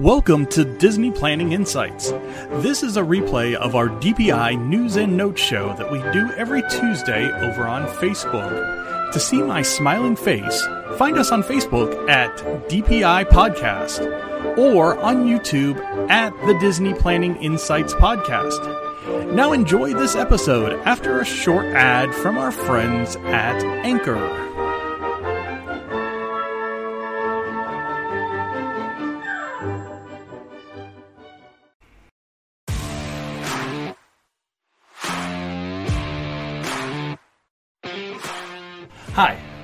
Welcome to Disney Planning Insights. This is a replay of our DPI News and Notes show that we do every Tuesday over on Facebook. To see my smiling face, find us on Facebook at DPI Podcast or on YouTube at the Disney Planning Insights Podcast. Now enjoy this episode after a short ad from our friends at Anchor.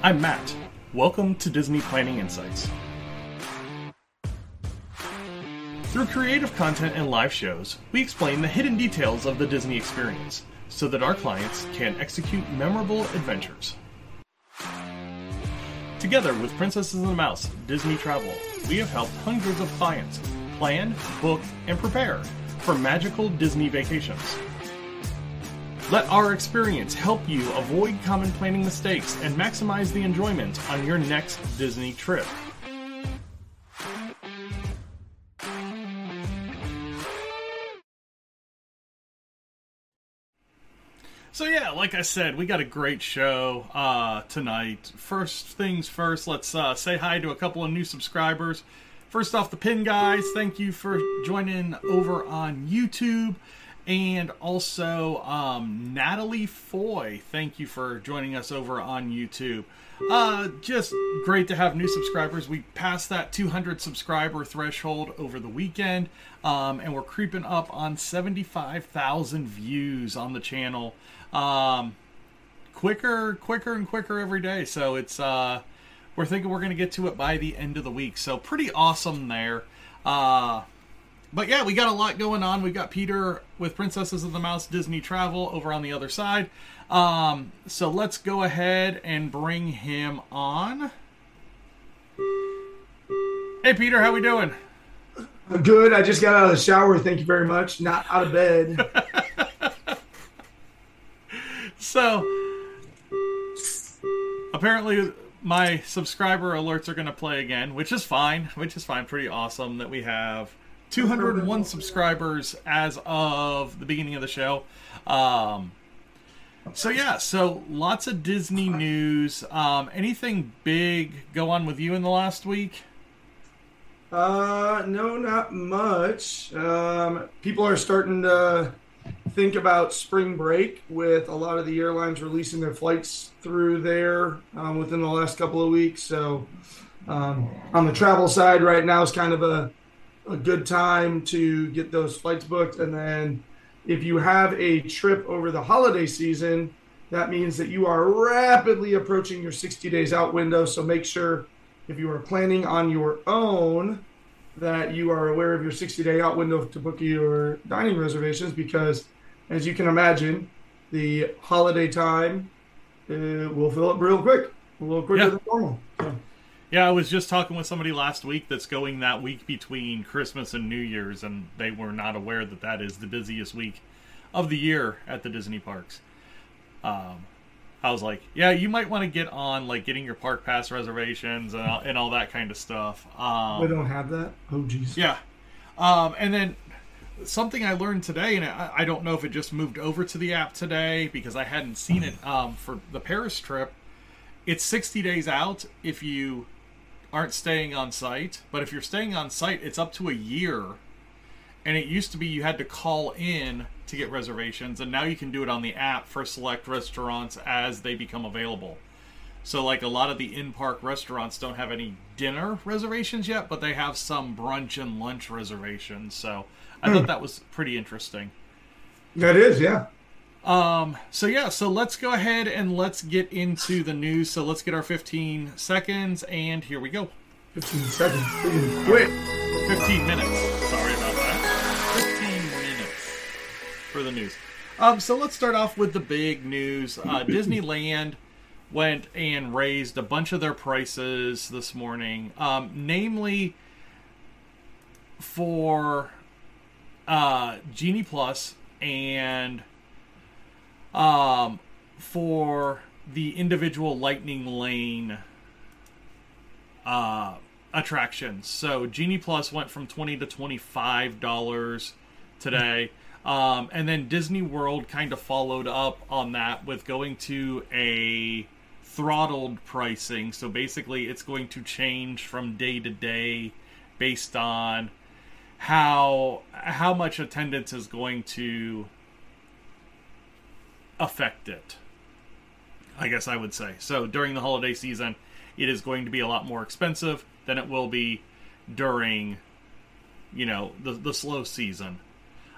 I'm Matt. Welcome to Disney Planning Insights. Through creative content and live shows, we explain the hidden details of the Disney experience so that our clients can execute memorable adventures. Together with Princesses and the Mouse Disney Travel, we have helped hundreds of clients plan, book, and prepare for magical Disney vacations. Let our experience help you avoid common planning mistakes and maximize the enjoyment on your next Disney trip. So yeah, like I said, we got a great show uh, tonight. First things first, let's uh, say hi to a couple of new subscribers. First off, the Pin Guys, thank you for joining over on YouTube. And also, um, Natalie Foy, thank you for joining us over on YouTube. Uh, just great to have new subscribers. We passed that 200 subscriber threshold over the weekend, um, and we're creeping up on 75,000 views on the channel. Um, quicker, quicker, and quicker every day. So it's uh, we're thinking we're going to get to it by the end of the week. So pretty awesome there. Uh, but yeah, we got a lot going on. We've got Peter with Princesses of the Mouse Disney Travel over on the other side. Um, so let's go ahead and bring him on. Hey Peter, how we doing? Good. I just got out of the shower. Thank you very much. Not out of bed. so apparently my subscriber alerts are going to play again, which is fine. Which is fine. Pretty awesome that we have 201 subscribers as of the beginning of the show. Um, so yeah, so lots of Disney news. Um, anything big go on with you in the last week? Uh, no, not much. Um, people are starting to think about spring break with a lot of the airlines releasing their flights through there um, within the last couple of weeks. So um, on the travel side, right now is kind of a a good time to get those flights booked. And then if you have a trip over the holiday season, that means that you are rapidly approaching your 60 days out window. So make sure if you are planning on your own that you are aware of your 60 day out window to book your dining reservations because as you can imagine, the holiday time uh, will fill up real quick, a little quicker yeah. than normal. So. Yeah, I was just talking with somebody last week that's going that week between Christmas and New Year's, and they were not aware that that is the busiest week of the year at the Disney parks. Um, I was like, yeah, you might want to get on like getting your park pass reservations and all, and all that kind of stuff. Um, we don't have that. Oh, geez. Yeah, um, and then something I learned today, and I, I, don't know if it just moved over to the app today because I hadn't seen it um, for the Paris trip. It's 60 days out if you aren't staying on site. But if you're staying on site, it's up to a year. And it used to be you had to call in to get reservations, and now you can do it on the app for select restaurants as they become available. So, like a lot of the in park restaurants don't have any dinner reservations yet, but they have some brunch and lunch reservations. So, I hmm. thought that was pretty interesting. That is, yeah. Um, so yeah, so let's go ahead and let's get into the news. So let's get our 15 seconds, and here we go. 15 seconds. Quick. 15 minutes. Sorry about that. 15 minutes for the news. Um, so let's start off with the big news. Uh, Disneyland went and raised a bunch of their prices this morning, um, namely for uh, Genie Plus and um, for the individual Lightning Lane uh, attractions. So Genie Plus went from twenty to twenty five dollars today, um, and then Disney World kind of followed up on that with going to a throttled pricing. So basically, it's going to change from day to day based on how how much attendance is going to affect it. I guess I would say. So during the holiday season, it is going to be a lot more expensive than it will be during, you know, the the slow season,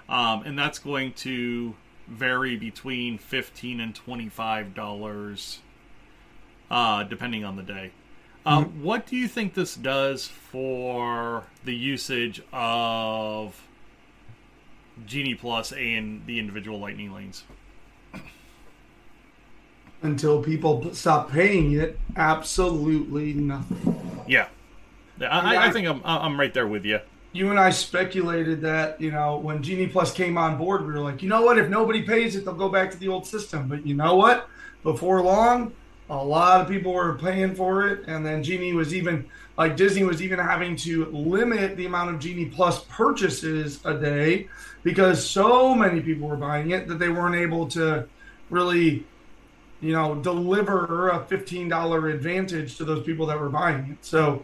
um, and that's going to vary between fifteen and twenty five dollars, uh, depending on the day. Um, mm-hmm. What do you think this does for the usage of Genie Plus and the individual Lightning lanes? Until people stop paying it, absolutely nothing. Yeah, yeah I, I, I, think I'm I'm right there with you. You and I speculated that you know when Genie Plus came on board, we were like, you know what? If nobody pays it, they'll go back to the old system. But you know what? Before long, a lot of people were paying for it, and then Genie was even like Disney was even having to limit the amount of Genie Plus purchases a day because so many people were buying it that they weren't able to really you know, deliver a $15 advantage to those people that were buying it. So,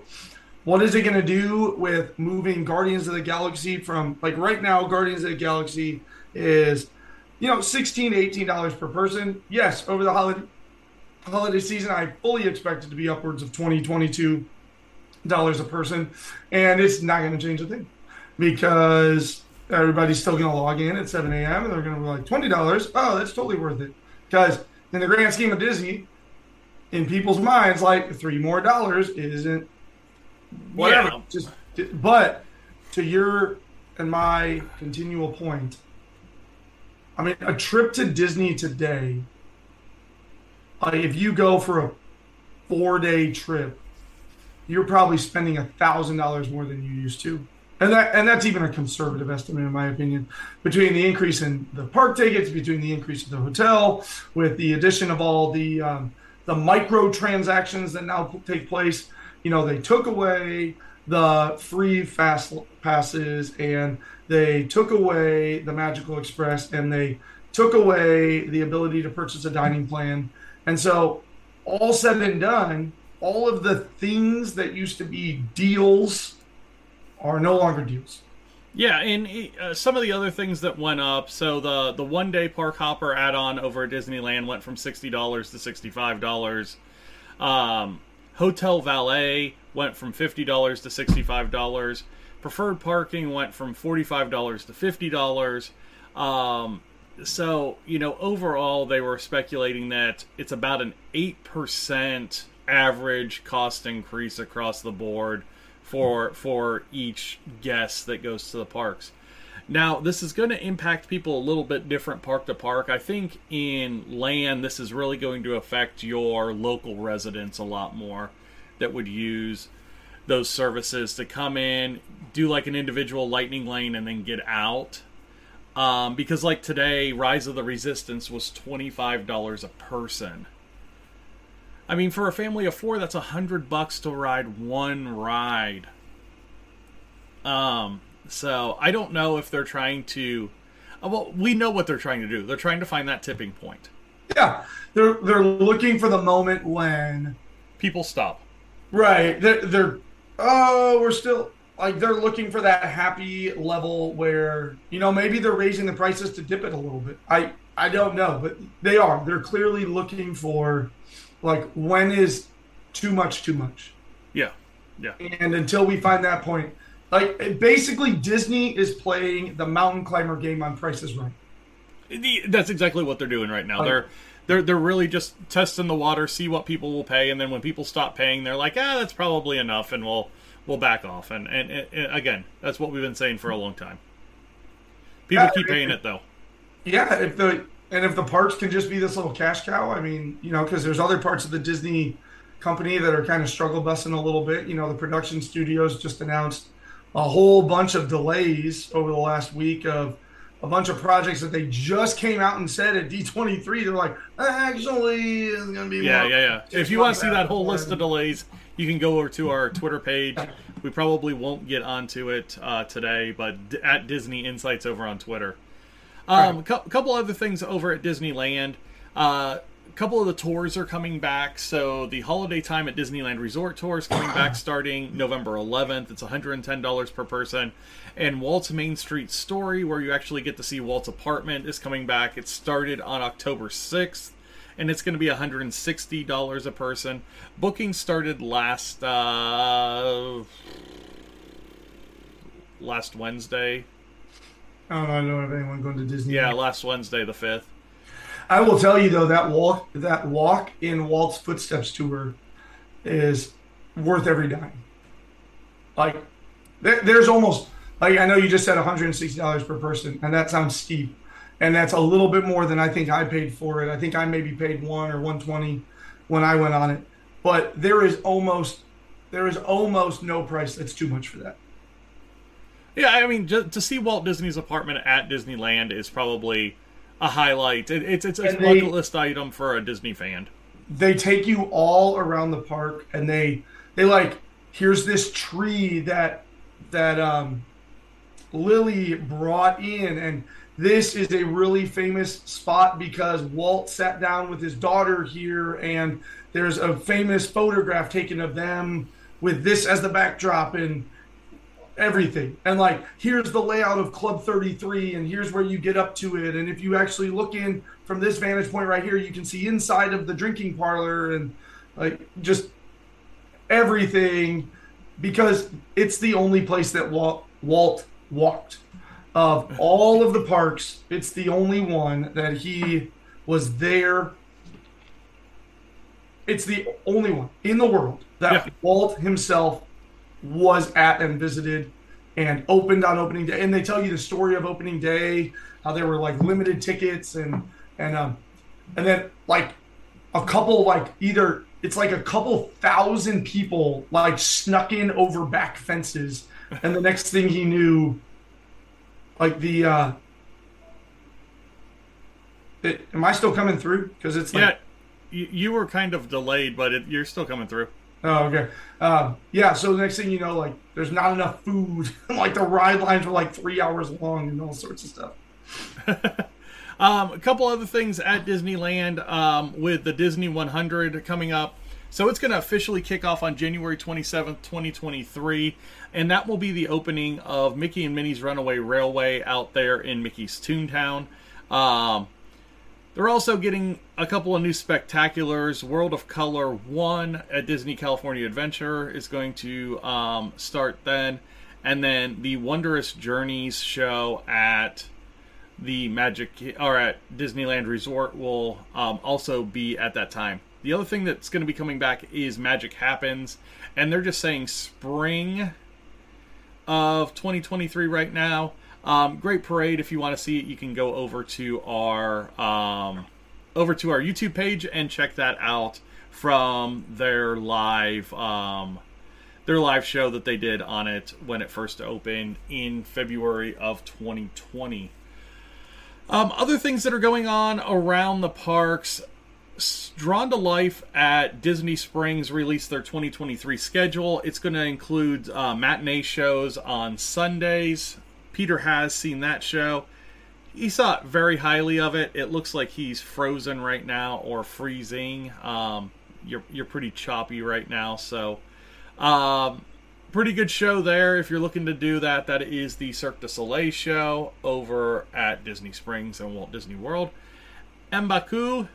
what is it going to do with moving Guardians of the Galaxy from like right now? Guardians of the Galaxy is, you know, 16 to 18 dollars per person. Yes, over the holiday holiday season, I fully expect it to be upwards of 20, 22 dollars a person, and it's not going to change a thing because everybody's still going to log in at 7 a.m. and they're going to be like twenty dollars. Oh, that's totally worth it because in the grand scheme of Disney, in people's minds, like three more dollars isn't whatever. Yeah. Just, but to your and my continual point, I mean, a trip to Disney today, like if you go for a four day trip, you're probably spending a thousand dollars more than you used to and that and that's even a conservative estimate in my opinion between the increase in the park tickets between the increase of the hotel with the addition of all the um, the micro transactions that now take place. You know they took away the free fast passes and they took away the magical express and they took away the ability to purchase a dining plan. And so all said and done all of the things that used to be deals are no longer deals. Yeah, and uh, some of the other things that went up. So the the one day park hopper add on over at Disneyland went from sixty dollars to sixty five dollars. Um, Hotel Valet went from fifty dollars to sixty five dollars. Preferred parking went from forty five dollars to fifty dollars. Um, so you know, overall, they were speculating that it's about an eight percent average cost increase across the board for for each guest that goes to the parks. Now, this is going to impact people a little bit different park to park. I think in land, this is really going to affect your local residents a lot more that would use those services to come in, do like an individual lightning lane, and then get out. Um, because, like today, Rise of the Resistance was $25 a person. I mean, for a family of four, that's a hundred bucks to ride one ride. Um, so I don't know if they're trying to. Uh, well, we know what they're trying to do. They're trying to find that tipping point. Yeah, they're they're looking for the moment when people stop. Right. They're they're oh we're still like they're looking for that happy level where you know maybe they're raising the prices to dip it a little bit. I I don't know, but they are. They're clearly looking for like when is too much too much? Yeah yeah. And until we find that point like basically disney is playing the mountain climber game on prices right. That's exactly what they're doing right now. Like, they're they're they're really just testing the water see what people will pay and then when people stop paying they're like ah that's probably enough and we'll we'll back off. And and, and again that's what we've been saying for a long time. People yeah, keep paying it though. Yeah if the and if the parks can just be this little cash cow, I mean, you know, because there's other parts of the Disney company that are kind of struggle busting a little bit. You know, the production studios just announced a whole bunch of delays over the last week of a bunch of projects that they just came out and said at D23. They're like, actually, it's going to be yeah, yeah, yeah. If you want to see that whole list of delays, you can go over to our Twitter page. We probably won't get onto it uh, today, but d- at Disney Insights over on Twitter. Um, a cou- couple other things over at Disneyland. Uh, a couple of the tours are coming back. So the holiday time at Disneyland Resort tour is coming back starting November 11th. It's $110 per person. And Walt's Main Street Story, where you actually get to see Walt's apartment, is coming back. It started on October 6th. And it's going to be $160 a person. Booking started last uh, last Wednesday. I don't know. I don't know anyone going to Disney. Yeah, last Wednesday the fifth. I will tell you though that walk that walk in Walt's footsteps tour is worth every dime. Like there, there's almost like I know you just said 160 dollars per person, and that sounds steep, and that's a little bit more than I think I paid for it. I think I maybe paid one or 120 when I went on it, but there is almost there is almost no price that's too much for that. Yeah, I mean, just to see Walt Disney's apartment at Disneyland is probably a highlight. It, it's it's a they- bucket list item for a Disney fan. they take you all around the park and they they like here's this tree that that um lily brought in and this is a really famous spot because walt sat down with his daughter here and there's a famous photograph taken of them with this as the backdrop and everything. And like, here's the layout of Club 33, and here's where you get up to it. And if you actually look in from this vantage point right here, you can see inside of the drinking parlor and like just everything because it's the only place that Walt, Walt walked. Of all of the parks, it's the only one that he was there. It's the only one in the world that Yeah. Walt himself was at and visited and opened on opening day. And they tell you the story of opening day, how there were like limited tickets and and um and then like a couple like either it's like a couple thousand people like snuck in over back fences and the next thing he knew like the uh it, am I still coming through? Because it's like Yeah, you, were kind of delayed, but it, you're still coming through. Oh, okay. Um, yeah, so the next thing you know, like, there's not enough food. like, the ride lines were like three hours long and all sorts of stuff. Um, a couple other things at Disneyland um, with the Disney 100 coming up. So it's going to officially kick off on January 27th, 2023, and that will be the opening of Mickey and Minnie's Runaway Railway out there in Mickey's Toontown. Um, they're also getting a couple of new spectaculars. World of Color 1 at Disney California Adventure is going to um, start then. And then the Wondrous Journeys show at the Magic or at Disneyland Resort will um, also be at that time. The other thing that's going to be coming back is Magic Happens, and they're just saying spring of 2023 right now. Um, great parade. If you want to see it, you can go over to our um, over to our YouTube page and check that out from their live um, their live show that they did on it when it first opened in February of 2020. Um, other things that are going on around the parks. Drawn to Life at Disney Springs released their 2023 schedule. It's going to include uh, matinee shows on Sundays. Peter has seen that show. He thought very highly of it. It looks like he's frozen right now or freezing. Um, you're you're pretty choppy right now, so um, pretty good show there if you're looking to do that. That is the Cirque du Soleil show over at Disney Springs and Walt Disney World. Mbaku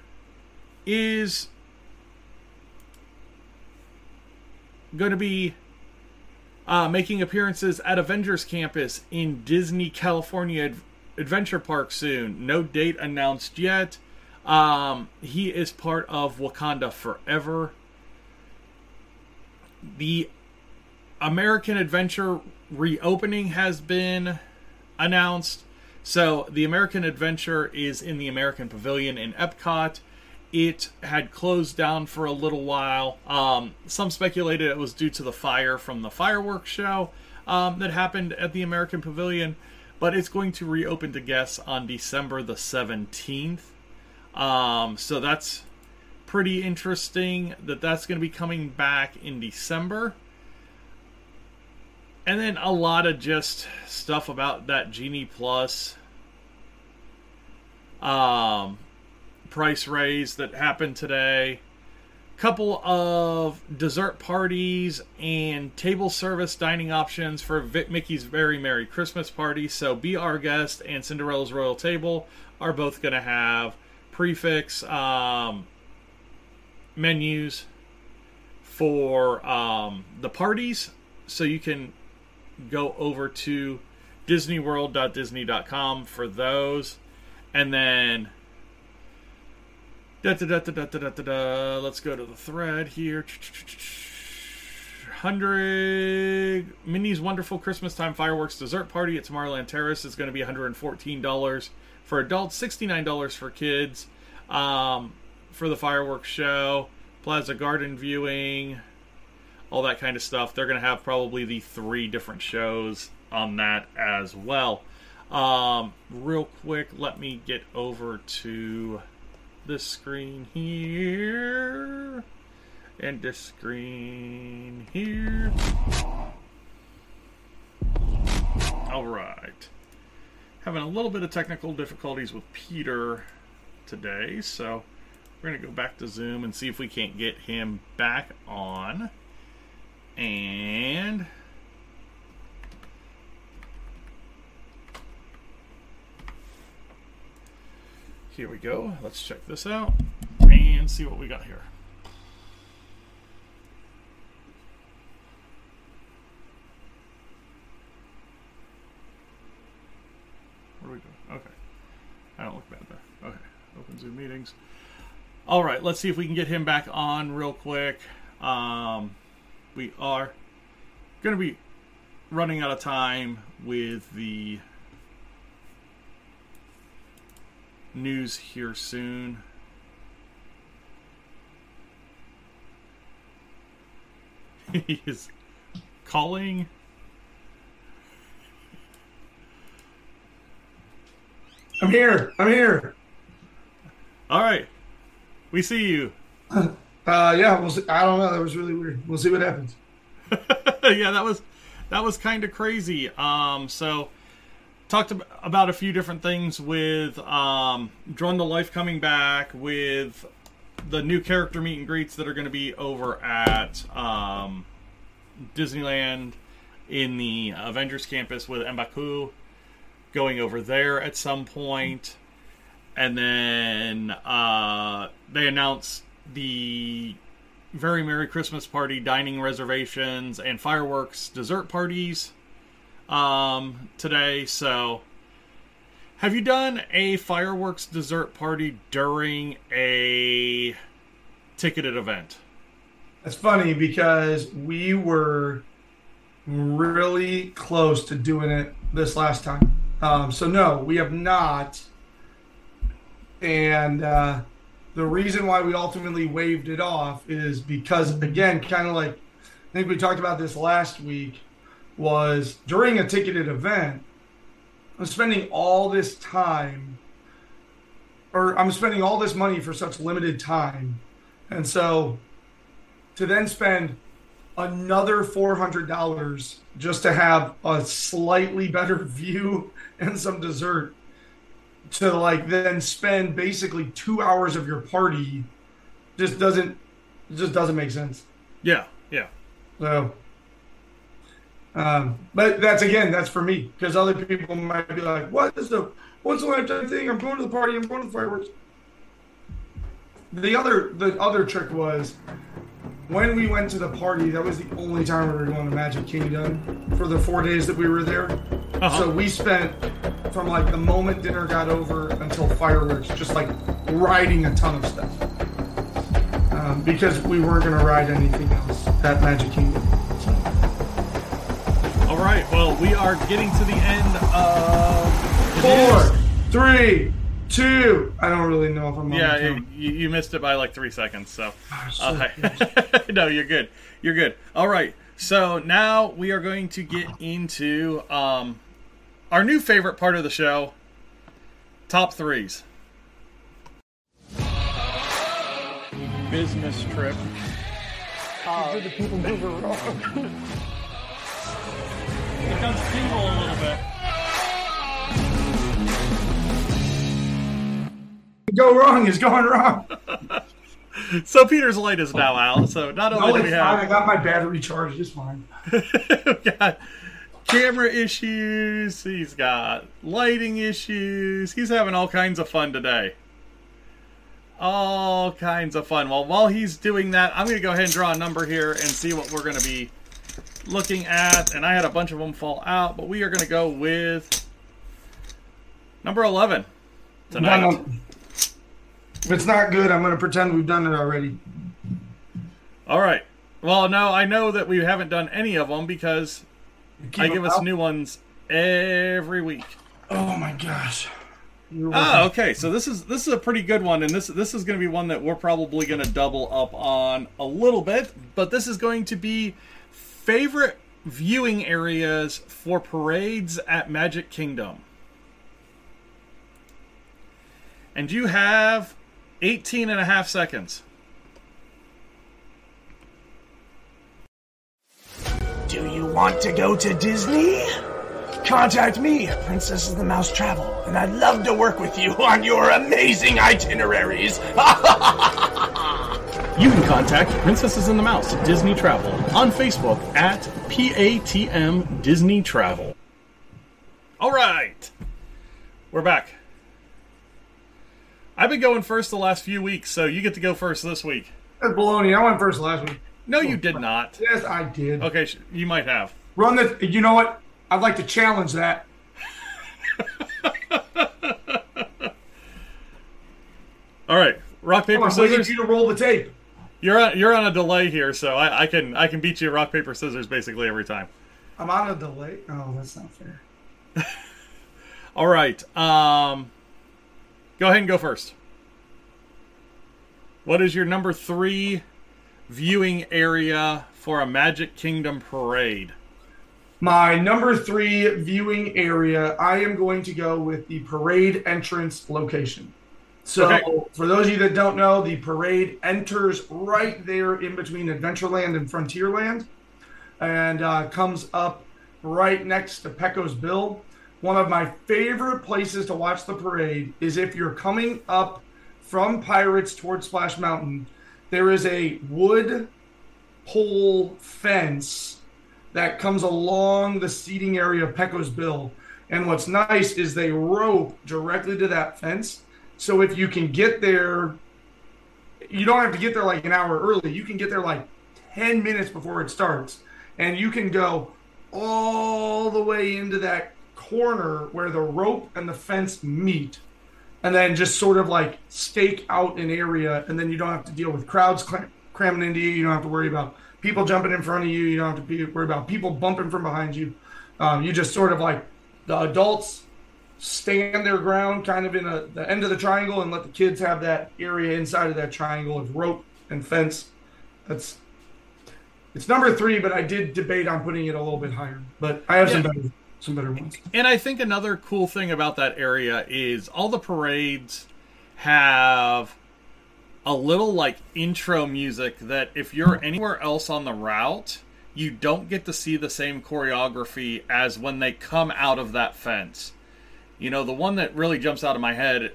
is going to be uh, making appearances at Avengers Campus in Disney California Ad- Adventure Park soon. No date announced yet. Um, he is part of Wakanda Forever. The American Adventure reopening has been announced. So the American Adventure is in the American Pavilion in Epcot. It had closed down for a little while. Um, some speculated it was due to the fire from the fireworks show um, that happened at the American Pavilion, but it's going to reopen to guests on December the 17th. Um, so that's pretty interesting that that's going to be coming back in December. And then a lot of just stuff about that Genie Plus um, price raise that happened today. Couple of dessert parties and table service dining options for Vic Mickey's Very Merry Christmas Party. So, Be Our Guest and Cinderella's Royal Table are both going to have prix fixe um, menus for um, the parties. So, you can go over to disneyworld.disney.com for those. And then Da, da, da, Let's go to the thread here. 100 Minnie's Wonderful Christmas Time Fireworks Dessert Party at Tomorrowland Terrace is going to be $114 for adults, $69 for kids um, for the fireworks show, Plaza Garden viewing, all that kind of stuff. They're going to have probably the three different shows on that as well. Um, real quick, let me get over to this screen here and this screen here. All right. Having a little bit of technical difficulties with Peter today, so we're going to go back to Zoom and see if we can't get him back on. And Here we go. Let's check this out and see what we got here. Where we go? Okay. I don't look bad there. Okay. Open Zoom meetings. All right. Let's see if we can get him back on real quick. Um, we are going to be running out of time with the news here soon. he is calling. I'm here. I'm here. All right. We see you. Uh, yeah, we'll see. I don't know. That was really weird. We'll see what happens. yeah, that was that was kind of crazy. Um, so talked about a few different things with um, Drawn to Life coming back, with the new character meet and greets that are going to be over at um, Disneyland in the Avengers campus with Mbaku going over there at some point. And then uh, they announced the Very Merry Christmas Party dining reservations and fireworks dessert parties um, today. So, have you done a fireworks dessert party during a ticketed event? That's funny because we were really close to doing it this last time. Um, so no, we have not. And uh, the reason why we ultimately waived it off is because, again, kind of like I think we talked about this last week was during a ticketed event, I'm spending all this time or I'm spending all this money for such limited time. And so to then spend another $400 just to have a slightly better view and some dessert to like then spend basically 2 hours of your party just doesn't just doesn't make sense. Yeah, yeah. So um, but that's again, that's for me because other people might be like, "What is the what's the lifetime thing? I'm going to the party. I'm going to the fireworks." The other the other trick was when we went to the party. That was the only time we were going to Magic Kingdom for the four days that we were there. Uh-huh. So we spent from like the moment dinner got over until fireworks, just like riding a ton of stuff um, because we weren't going to ride anything else at Magic Kingdom. All right. Well, we are getting to the end of four, three, two. I don't really know if I'm. Yeah, you, you, missed it by like three seconds. So, uh, no, you're good. You're good. All right. So now we are going to get into um, our new favorite part of the show: top threes. business trip. Uh, did the people move around? It does tingle a little bit. Go wrong is going wrong. So Peter's light is now out. So not only No, do it's we fine. I got my battery charged. It's fine. we got camera issues, he's got lighting issues. He's having all kinds of fun today. All kinds of fun. Well, while he's doing that, I'm going to go ahead and draw a number here and see what we're going to be looking at. And I had a bunch of them fall out, but we are going to go with number 11 tonight. If it's not good, I'm going to pretend we've done it already. All right. Well, no, I know that we haven't done any of them because I give us out. new ones every week. Oh my gosh. Oh, okay. So this is this is a pretty good one, and this this is going to be one that we're probably going to double up on a little bit. But this is going to be favorite viewing areas for parades at Magic Kingdom. And you have 18 and a half seconds. Do you want to go to Disney? Contact me, Princess of the Mouse Travel, and I'd love to work with you on your amazing itineraries. You can contact Princesses and the Mouse Disney Travel on Facebook at PATM Disney Travel. All right, we're back. I've been going first the last few weeks, so you get to go first this week. That's baloney. I went first last week. No, you did not. Yes, I did. Okay, sh- you might have. Run the. You know what? I'd like to challenge that. All right, rock paper I'm scissors. for you to roll the tape. You're on, you're on a delay here, so I, I can I can beat you rock paper scissors basically every time. I'm on a delay. Oh, that's not fair. All right, um, go ahead and go first. What is your number three viewing area for a Magic Kingdom parade? My number three viewing area, I am going to go with the parade entrance location. So, Okay. for those of you that don't know, the parade enters right there in between Adventureland and Frontierland and uh, comes up right next to Pecos Bill. One of my favorite places to watch the parade is if you're coming up from Pirates towards Splash Mountain, there is a wood pole fence that comes along the seating area of Pecos Bill. And what's nice is they rope directly to that fence. So if you can get there, you don't have to get there like an hour early. You can get there like 10 minutes before it starts. And you can go all the way into that corner where the rope and the fence meet. And then just sort of like stake out an area. And then you don't have to deal with crowds cram- cramming into you. You don't have to worry about people jumping in front of you. You don't have to be, worry about people bumping from behind you. Um, you just sort of like the adults stand their ground kind of in a, the end of the triangle and let the kids have that area inside of that triangle of rope and fence. That's it's number three, but I did debate on putting it a little bit higher. But I have some better some better ones. And I think another cool thing about that area is all the parades have a little like intro music that if you're anywhere else on the route, you don't get to see the same choreography as when they come out of that fence. You know, the one that really jumps out of my head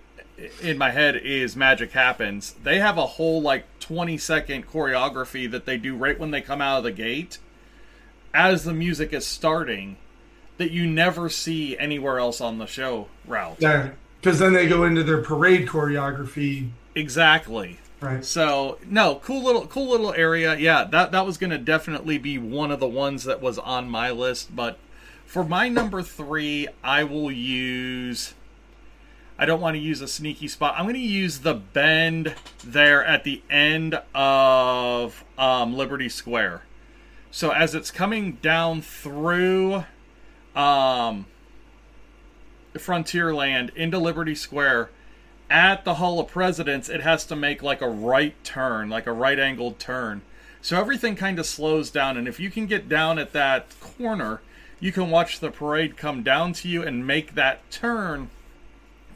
in my head is Magic Happens. They have a whole like 20 second choreography that they do right when they come out of the gate as the music is starting that you never see anywhere else on the show route. Yeah, because then they go into their parade choreography. Exactly. Right. So no, cool little cool little area. Yeah, that that was gonna definitely be one of the ones that was on my list. But for my number three, I will use. I don't want to use a sneaky spot. I'm going to use the bend there at the end of um, Liberty Square. So as it's coming down through um, Frontierland into Liberty Square, at the Hall of Presidents, it has to make like a right turn, like a right angled turn. So everything kind of slows down. And if you can get down at that corner, you can watch the parade come down to you and make that turn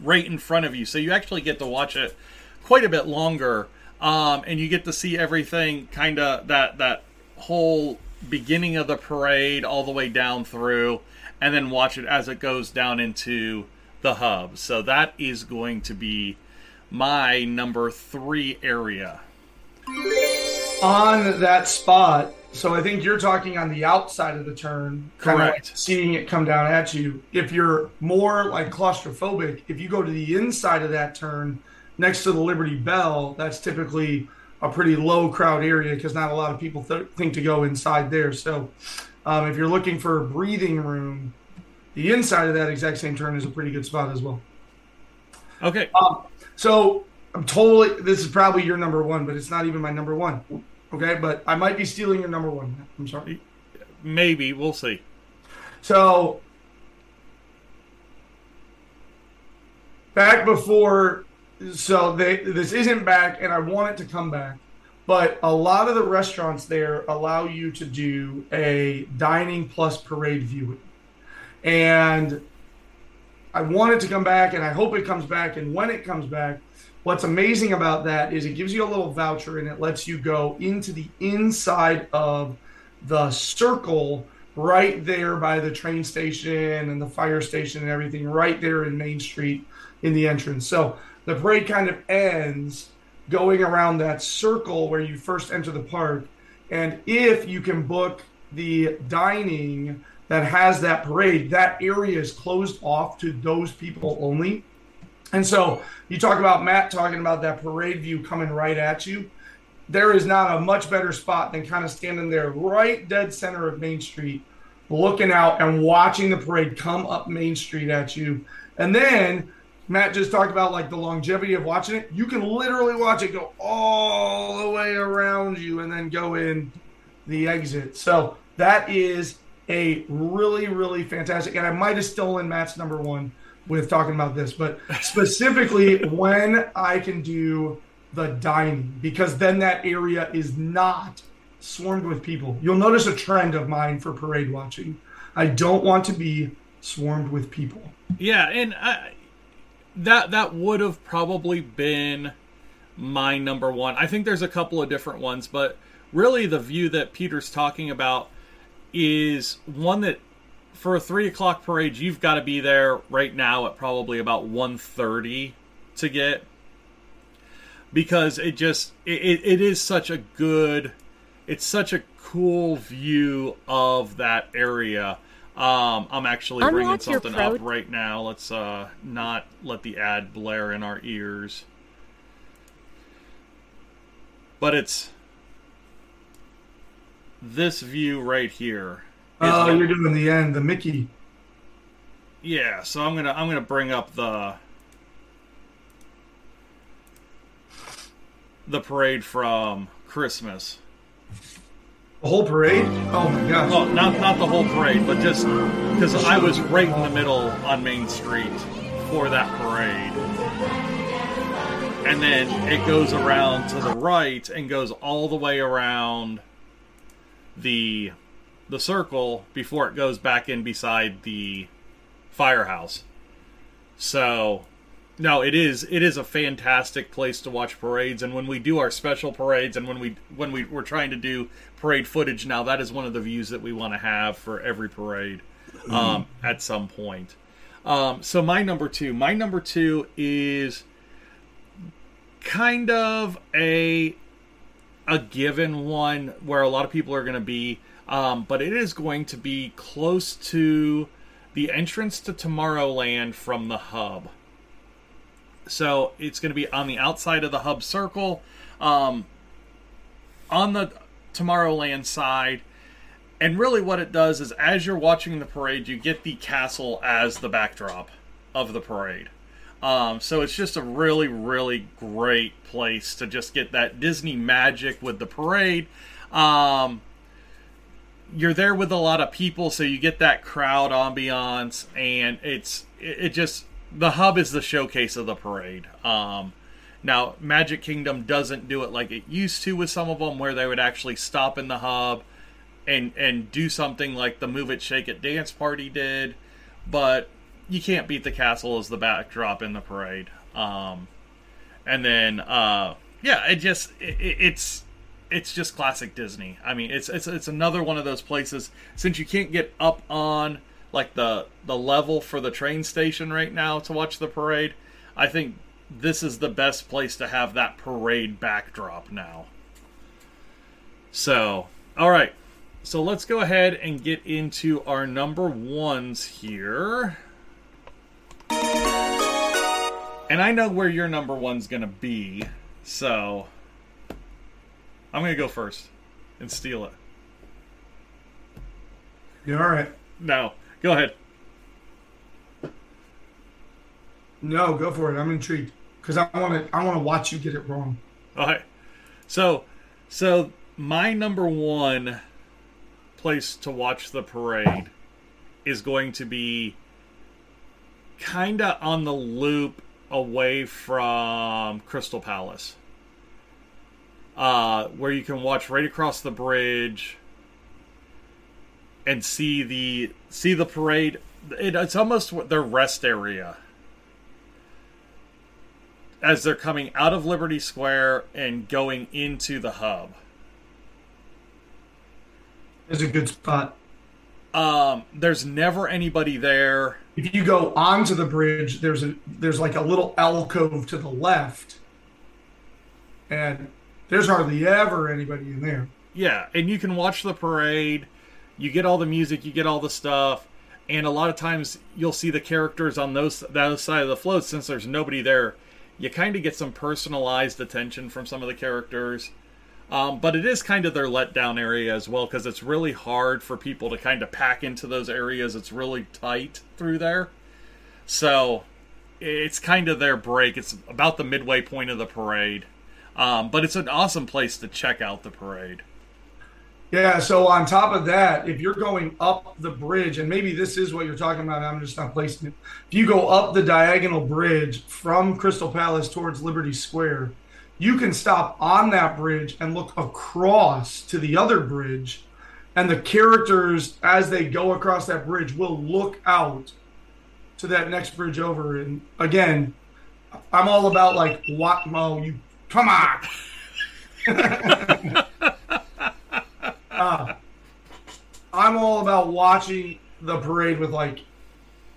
right in front of you. So you actually get to watch it quite a bit longer um, and you get to see everything kind of that that whole beginning of the parade all the way down through, and then watch it as it goes down into the hub. So that is going to be my number three area. On that spot, so I think you're talking on the outside of the turn, of like Correct. seeing it come down at you. If you're more like claustrophobic, if you go to the inside of that turn next to the Liberty Bell, that's typically a pretty low crowd area because not a lot of people th- think to go inside there. So um, if you're looking for a breathing room, the inside of that exact same turn is a pretty good spot as well. Okay. Um, so I'm totally. This is probably your number one, but it's not even my number one. Okay, but I might be stealing your number one. I'm sorry. Maybe we'll see. So back before, so they this isn't back, and I want it to come back. But a lot of the restaurants there allow you to do a dining plus parade viewing, and I want it to come back, and I hope it comes back. And when it comes back, what's amazing about that is it gives you a little voucher, and it lets you go into the inside of the circle right there by the train station and the fire station and everything, right there in Main Street in the entrance. So the parade kind of ends going around that circle where you first enter the park. And if you can book the dining that has that parade, that area is closed off to those people only. And so you talk about Matt talking about that parade view coming right at you. There is not a much better spot than kind of standing there right dead center of Main Street, looking out and watching the parade come up Main Street at you. And then Matt just talked about like the longevity of watching it. You can literally watch it go all the way around you and then go in the exit. So that is a really, really fantastic. And I might have stolen Matt's number one with talking about this, but specifically when I can do the dining, because then that area is not swarmed with people. You'll notice a trend of mine for parade watching. I don't want to be swarmed with people. Yeah, and I, that that would have probably been my number one. I think there's a couple of different ones, but really the view that Peter's talking about is one that for a three o'clock parade you've got to be there right now at probably about 1.30 to get. Because it just it, it is such a good it's such a cool view of that area. Um, i'm actually bringing Unlock your something pro- up right now. Let's uh not let the ad blare in our ears. But it's this view right here Oh, you're doing the end, the Mickey. yeah, so I'm gonna I'm gonna bring up the the parade from Christmas. The whole parade? Oh my gosh. Well, not not the whole parade, but just because I was right in the middle on Main Street for that parade, and then it goes around to the right and goes all the way around the the circle before it goes back in beside the firehouse. So, no, it is it is a fantastic place to watch parades, and when we do our special parades, and when we when we we're trying to do parade footage now, that is one of the views that we want to have for every parade um, at some point. Um, so my number two, my number two is kind of a a given one where a lot of people are going to be, um, but it is going to be close to the entrance to Tomorrowland from the hub. So it's going to be on the outside of the hub circle, um, on the Tomorrowland side. And really, what it does is, as you're watching the parade, you get the castle as the backdrop of the parade. Um, so it's just a really, really great place to just get that Disney magic with the parade. Um, you're there with a lot of people, so you get that crowd ambiance, and it's it, it just the hub is the showcase of the parade. Um, now, Magic Kingdom doesn't do it like it used to with some of them, where they would actually stop in the hub and and do something like the Move It, Shake It dance party did, but you can't beat the castle as the backdrop in the parade. Um, and then uh, yeah, it just it, it's it's just classic Disney. I mean, it's it's it's another one of those places since you can't get up on like the the level for the train station right now to watch the parade. I think this is the best place to have that parade backdrop now. So, all right. So let's go ahead and get into our number ones here. And I know where your number one's going to be. So I'm going to go first and steal it. You all right? No, go ahead. No, go for it. I'm intrigued because I want to. I want to watch you get it wrong. All right. So, so my number one place to watch the parade is going to be kind of on the loop away from Crystal Palace, uh, where you can watch right across the bridge and see the see the parade. It, it's almost their rest area as they're coming out of Liberty Square and going into the hub. It's a good spot. Um, there's never anybody there. If you go onto the bridge, there's a there's like a little alcove to the left, and there's hardly ever anybody in there. Yeah, and you can watch the parade. You get all the music, you get all the stuff, and a lot of times you'll see the characters on those that side of the float. Since there's nobody there, you kind of get some personalized attention from some of the characters. Um, but it is kind of their letdown area as well because it's really hard for people to kind of pack into those areas. It's really tight through there. So it's kind of their break. It's about the midway point of the parade. Um, but it's an awesome place to check out the parade. Yeah. So on top of that, if you're going up the bridge, and maybe this is what you're talking about, I'm just not placing it. If you go up the diagonal bridge from Crystal Palace towards Liberty Square, you can stop on that bridge and look across to the other bridge and the characters as they go across that bridge will look out to that next bridge over and again i'm all about like what mo you come on uh, i'm all about watching the parade with like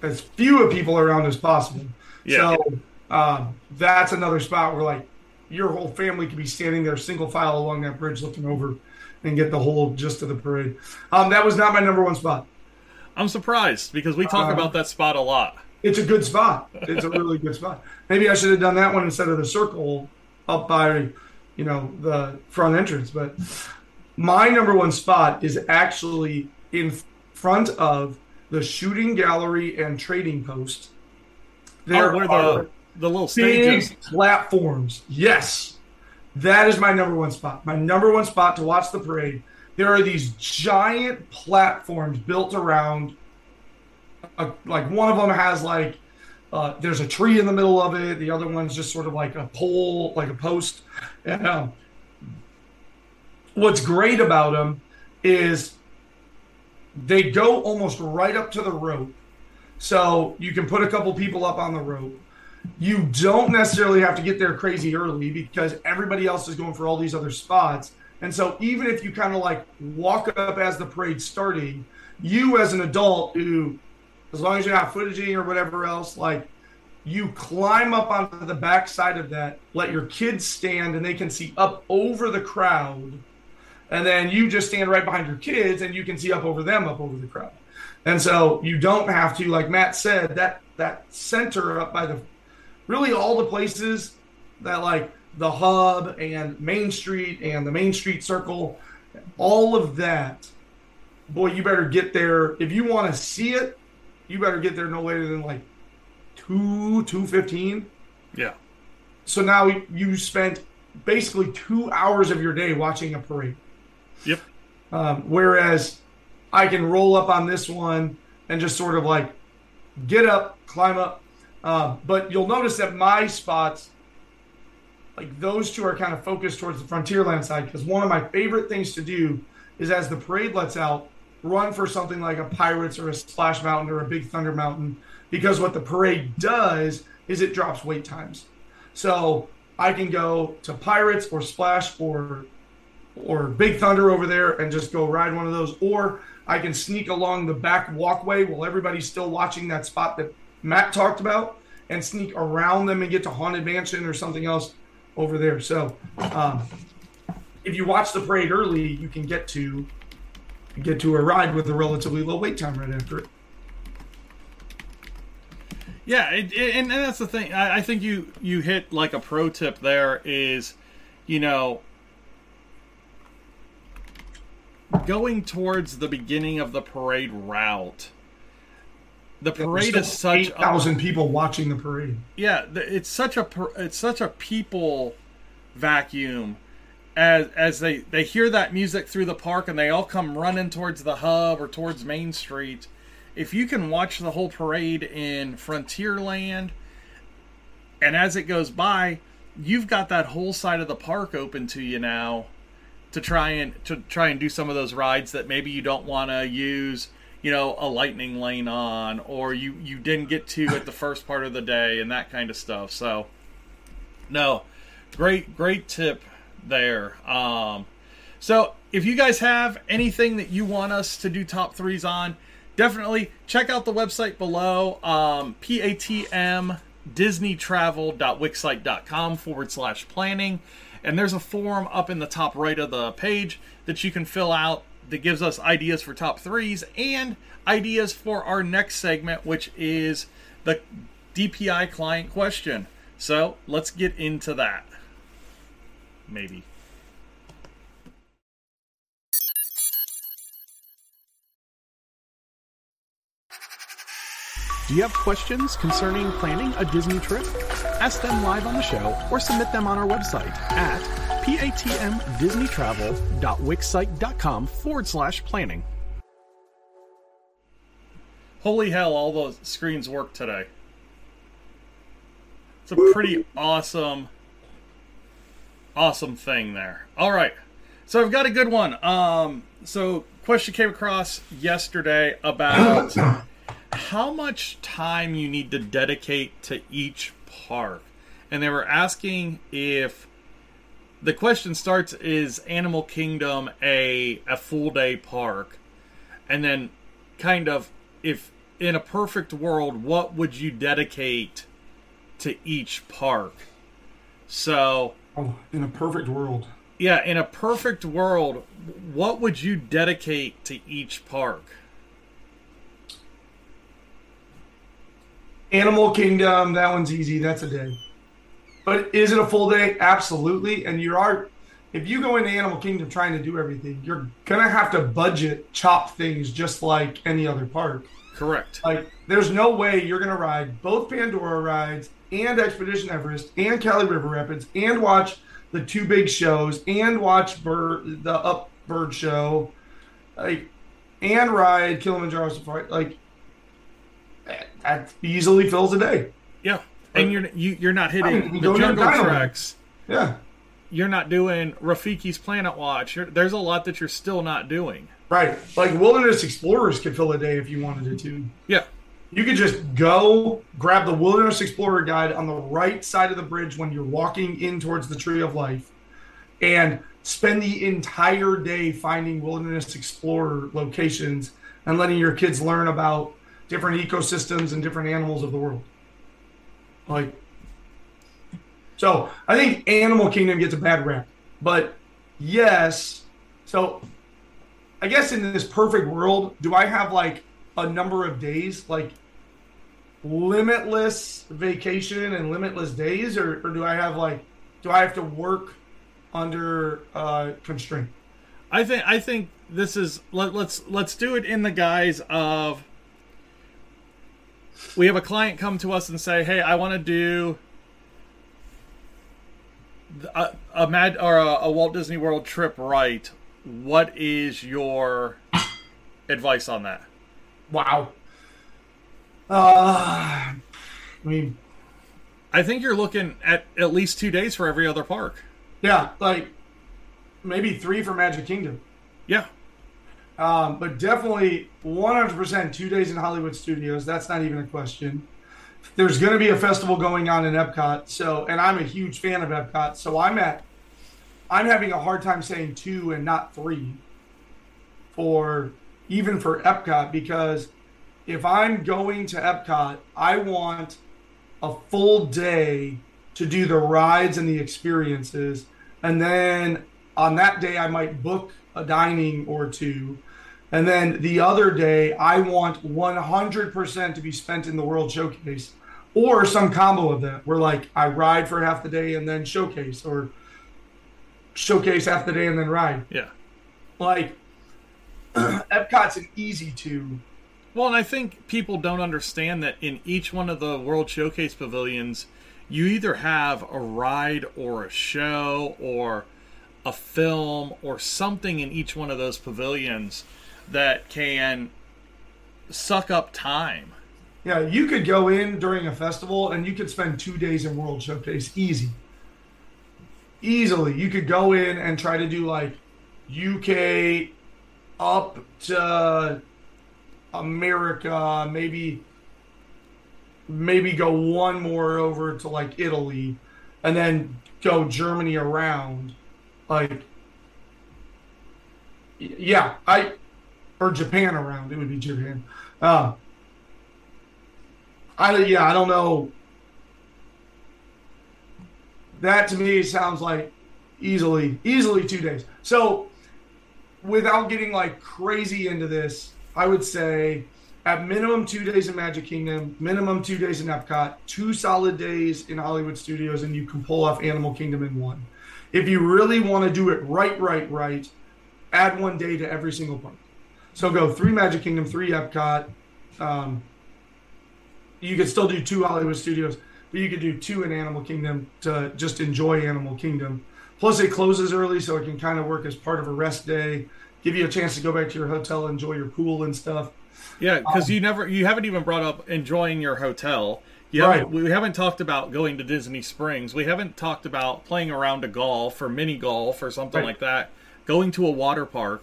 as few of people around as possible Yeah. so um, that's another spot where like your whole family could be standing there single file along that bridge looking over and get the whole gist of the parade. Um, that was not my number one spot. I'm surprised because we talk Uh, about that spot a lot. It's a good spot. It's a really good spot. Maybe I should have done that one instead of the circle up by, you know, the front entrance. But my number one spot is actually in front of the shooting gallery and trading post. oh, where are the the little big stages. platforms. Yes, that is my number one spot. My number one spot to watch the parade. There are these giant platforms built around. A, like one of them has like uh, there's a tree in the middle of it. The other one's just sort of like a pole, like a post. And um, what's great about them is they go almost right up to the rope. So you can put a couple people up on the rope you don't necessarily have to get there crazy early because everybody else is going for all these other spots. And so even if you kind of like walk up as the parade's starting, you as an adult who, as long as you're not footaging or whatever else, like you climb up onto the back side of that, let your kids stand and they can see up over the crowd. And then you just stand right behind your kids and you can see up over them, up over the crowd. And so you don't have to, like Matt said, that that center up by the really all the places that like the hub and Main Street and the Main Street Circle, all of that. Boy, you better get there if you want to see it. You better get there no later than like two two fifteen. Yeah. So now you spent basically two hours of your day watching a parade. Yep. Um, whereas I can roll up on this one and just sort of like get up, climb up. Uh, but you'll notice that my spots, like those two, are kind of focused towards the Frontierland side because one of my favorite things to do is as the parade lets out, run for something like a Pirates or a Splash Mountain or a Big Thunder Mountain because what the parade does is it drops wait times. So I can go to Pirates or Splash or or Big Thunder over there and just go ride one of those, or I can sneak along the back walkway while everybody's still watching that spot that Matt talked about and sneak around them and get to Haunted Mansion or something else over there. So, um, if you watch the parade early, you can get to get to a ride with a relatively low wait time right after it. Yeah, it, it, and, and that's the thing. I, I think you you hit like a pro tip there is, you know, going towards the beginning of the parade route. The parade is such eight thousand people watching the parade. Yeah, it's such a it's such a people vacuum as as they they hear that music through the park and they all come running towards the hub or towards Main Street if you can watch the whole parade in Frontierland, and as it goes by, you've got that whole side of the park open to you now to try and to try and do some of those rides that maybe you don't want to use you know a lightning lane on or you you didn't get to at the first part of the day and that kind of stuff. So no great great tip there. Um so if you guys have anything that you want us to do top threes on definitely check out the website below um, patm disneytravel.wixsite.com forward slash planning. And there's a form up in the top right of the page that you can fill out that gives us ideas for top threes and ideas for our next segment which is the dpi client question. So let's get into that maybe Do you have questions concerning planning a Disney trip? Ask them live on the show or submit them on our website at patmdisneytravel.wixsite.com forward slash planning. Holy hell, all those screens work today. It's a pretty awesome, awesome thing there. All right. So I've got a good one. Um, so question came across yesterday about how much time you need to dedicate to each park. And they were asking if the question starts is Animal Kingdom a a full day park? And then kind of if in a perfect world, what would you dedicate to each park? So Oh, in a perfect world. Yeah, in a perfect world, what would you dedicate to each park? Animal Kingdom, that one's easy. That's a day. But is it a full day? Absolutely. And you are, if you go into Animal Kingdom trying to do everything, you're gonna have to budget chop things just like any other park. Correct. Like, there's no way you're gonna ride both Pandora rides and Expedition Everest and Kali River Rapids and watch the two big shows and watch bird the Up Bird show, like, and ride Kilimanjaro Safari. Like, that easily fills a day. Yeah, and you're you, you're not hitting I mean, the jungle tracks. Yeah. You're not doing Rafiki's Planet Watch. You're, there's a lot that you're still not doing. Right. Like Wilderness Explorers could fill a day if you wanted it to. Yeah, You could just go grab the Wilderness Explorer guide on the right side of the bridge when you're walking in towards the Tree of Life and spend the entire day finding Wilderness Explorer locations and letting your kids learn about different ecosystems and different animals of the world. Like, so I think Animal Kingdom gets a bad rap, but yes. So I guess in this perfect world, do I have like a number of days, like limitless vacation and limitless days, or, or do I have like, do I have to work under uh, constraint? I think I think this is let, let's let's do it in the guise of we have a client come to us and say, "Hey, I want to do a, a mad or a, a Walt Disney World trip right. What is your advice on that?" Wow. Uh, I mean, I think you're looking at at least two days for every other park. yeah, like maybe three for Magic Kingdom. Yeah, Um, but definitely 100% two days in Hollywood Studios. That's not even a question. there's going to be a festival going on in Epcot. So, and I'm a huge fan of Epcot. So I'm at, I'm having a hard time saying two and not three for even for Epcot because if I'm going to Epcot, I want a full day to do the rides and the experiences. And then on that day, I might book a dining or two. And then the other day, I want 100% to be spent in the World Showcase or some combo of that where like I ride for half the day and then showcase or showcase half the day and then ride. Yeah. Like Epcot's an easy two. Well, and I think people don't understand that in each one of the World Showcase pavilions, you either have a ride or a show or a film or something in each one of those pavilions that can suck up time. Yeah, you could go in during a festival and you could spend two days in World Showcase easy. Easily. You could go in and try to do like UK up to America, maybe maybe go one more over to like Italy and then go Germany around. Like yeah, I or Japan around. It would be Japan. Uh, I yeah, I don't know. That to me sounds like easily easily two days. So without getting like crazy into this, I would say at minimum two days in Magic Kingdom, minimum two days in Epcot, two solid days in Hollywood Studios, and you can pull off Animal Kingdom in one. If you really want to do it right, right, right, add one day to every single park. So go three Magic Kingdom, three Epcot. Um, you could still do two Hollywood Studios, but you could do two in Animal Kingdom to just enjoy Animal Kingdom. Plus, it closes early, so it can kind of work as part of a rest day, give you a chance to go back to your hotel, enjoy your pool and stuff. Yeah, because um, you never, you haven't even brought up enjoying your hotel. Yeah, right. we haven't talked about going to Disney Springs. We haven't talked about playing around a golf or mini golf or something right. like that. Going to a water park.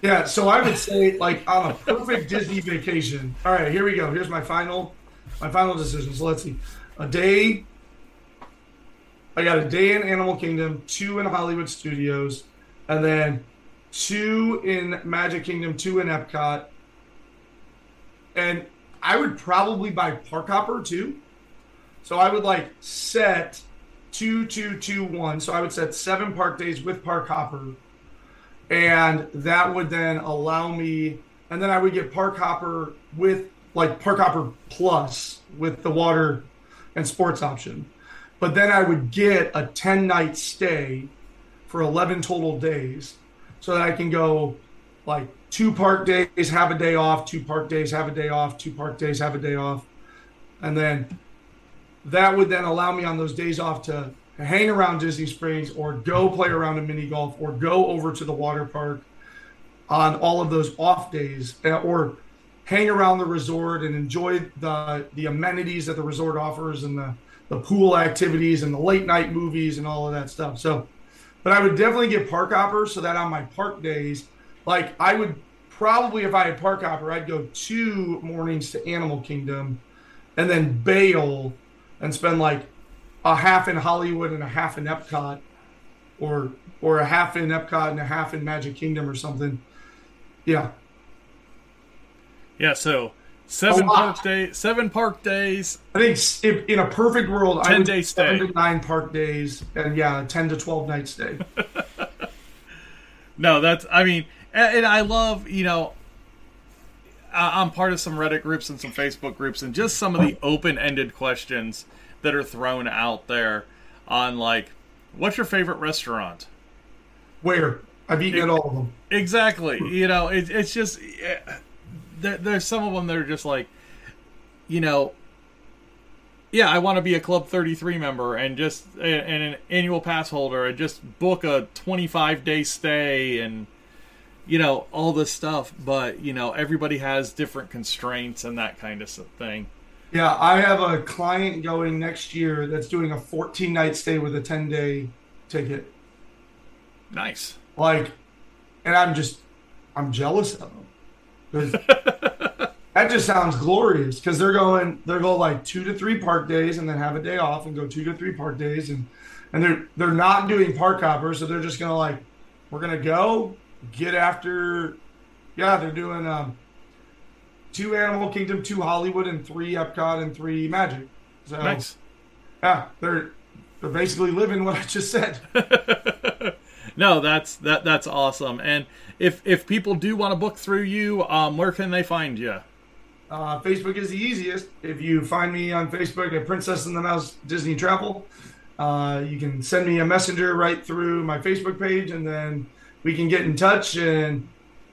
Yeah, so I would say like on a perfect Disney vacation. All right, here we go. Here's my final my final decision. So let's see. A day I got a day in Animal Kingdom, two in Hollywood Studios, and then two in Magic Kingdom, two in Epcot. And I would probably buy Park Hopper too. So I would like set two, two, two, one. So I would set seven park days with Park Hopper. And that would then allow me, and then I would get Park Hopper with like Park Hopper Plus with the water and sports option. But then I would get a 10 night stay for 11 total days so that I can go like two park days, have a day off, two park days, have a day off, two park days, have a day off. And then that would then allow me on those days off to hang around Disney Springs or go play around a mini golf or go over to the water park on all of those off days uh, or hang around the resort and enjoy the the amenities that the resort offers and the the pool activities and the late night movies and all of that stuff. So, but I would definitely get park hopper so that on my park days, like I would probably if I had park hopper, I'd go two mornings to Animal Kingdom and then bail and spend like a half in Hollywood and a half in Epcot or or a half in Epcot and a half in Magic Kingdom or something. Yeah. Yeah, so Seven oh, park days. Seven park days. I think if, in a perfect world, ten I would day stay. Seven to nine park days, and yeah, ten to twelve night stay. no, that's. I mean, and, and I love you know. I'm part of some Reddit groups and some Facebook groups, and just some of the open-ended questions that are thrown out there on like, "What's your favorite restaurant?" Where I've eaten at all of them. Exactly. You know, it, it's just eh, there, there's some of them that are just like, you know, yeah, I want to be a Club 33 member and just and an annual pass holder and just book a 25 day stay and you know all this stuff. But you know, everybody has different constraints and that kind of thing. Yeah, I have a client going next year that's doing a 14 night stay with a 10 day ticket. Nice. Like, and I'm just, I'm jealous of them. that just sounds glorious because they're going they're going like two to three park days and then have a day off and go two to three park days and and they're they're not doing park hoppers so they're just gonna like we're gonna go get after yeah they're doing um two animal kingdom two hollywood and three epcot and three magic so Nice. yeah they're they're basically living what i just said No, that's that that's awesome. And if if people do want to book through you, um, where can they find you? Uh, Facebook is the easiest. If you find me on Facebook at Princess and the Mouse Disney Travel, uh, you can send me a messenger right through my Facebook page, and then we can get in touch and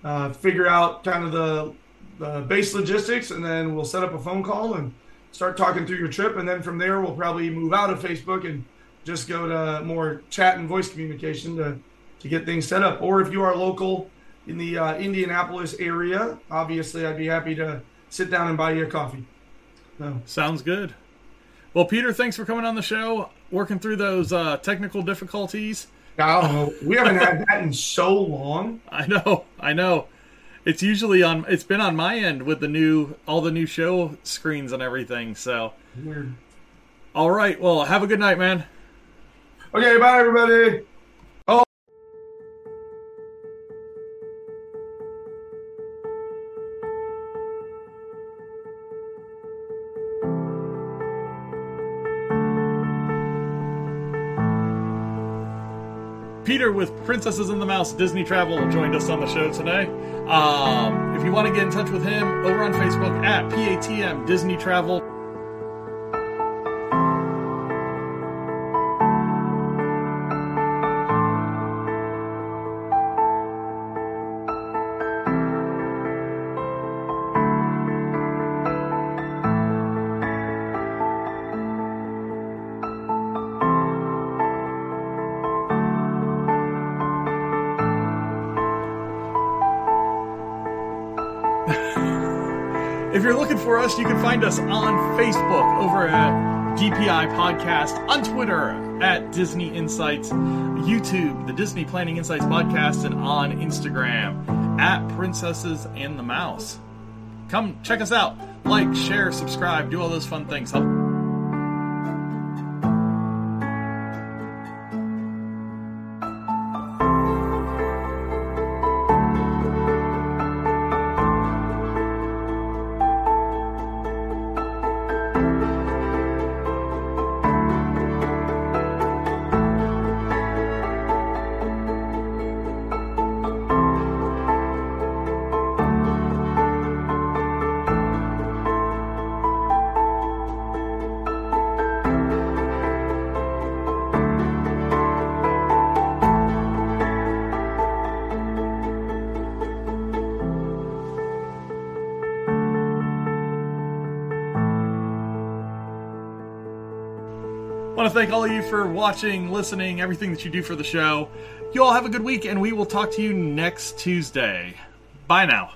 uh, figure out kind of the, the base logistics, and then we'll set up a phone call and start talking through your trip. And then from there, we'll probably move out of Facebook and just go to more chat and voice communication to, to get things set up. Or if you are local in the uh, Indianapolis area, obviously, I'd be happy to sit down and buy you a coffee. So, Sounds good. Well, Peter, thanks for coming on the show, working through those uh, technical difficulties. I. We haven't had that in so long. I know, I know. It's usually on. It's been on my end with the new, all the new show screens and everything. So, Weird. all right. Well, have a good night, man. Okay, bye everybody. Peter with Princesses and the Mouse Disney Travel joined us on the show today. Um, if you want to get in touch with him, over on Facebook at PATM Disney Travel. If you're looking for us, you can find us on Facebook over at DPI Podcast, on Twitter at Disney Insights, YouTube, the Disney Planning Insights Podcast, and on Instagram at Princesses and the Mouse. Come check us out. Like, share, subscribe, do all those fun things. Help. Thank all of you for watching, listening, everything that you do for the show. You all have a good week, and we will talk to you next Tuesday. Bye now.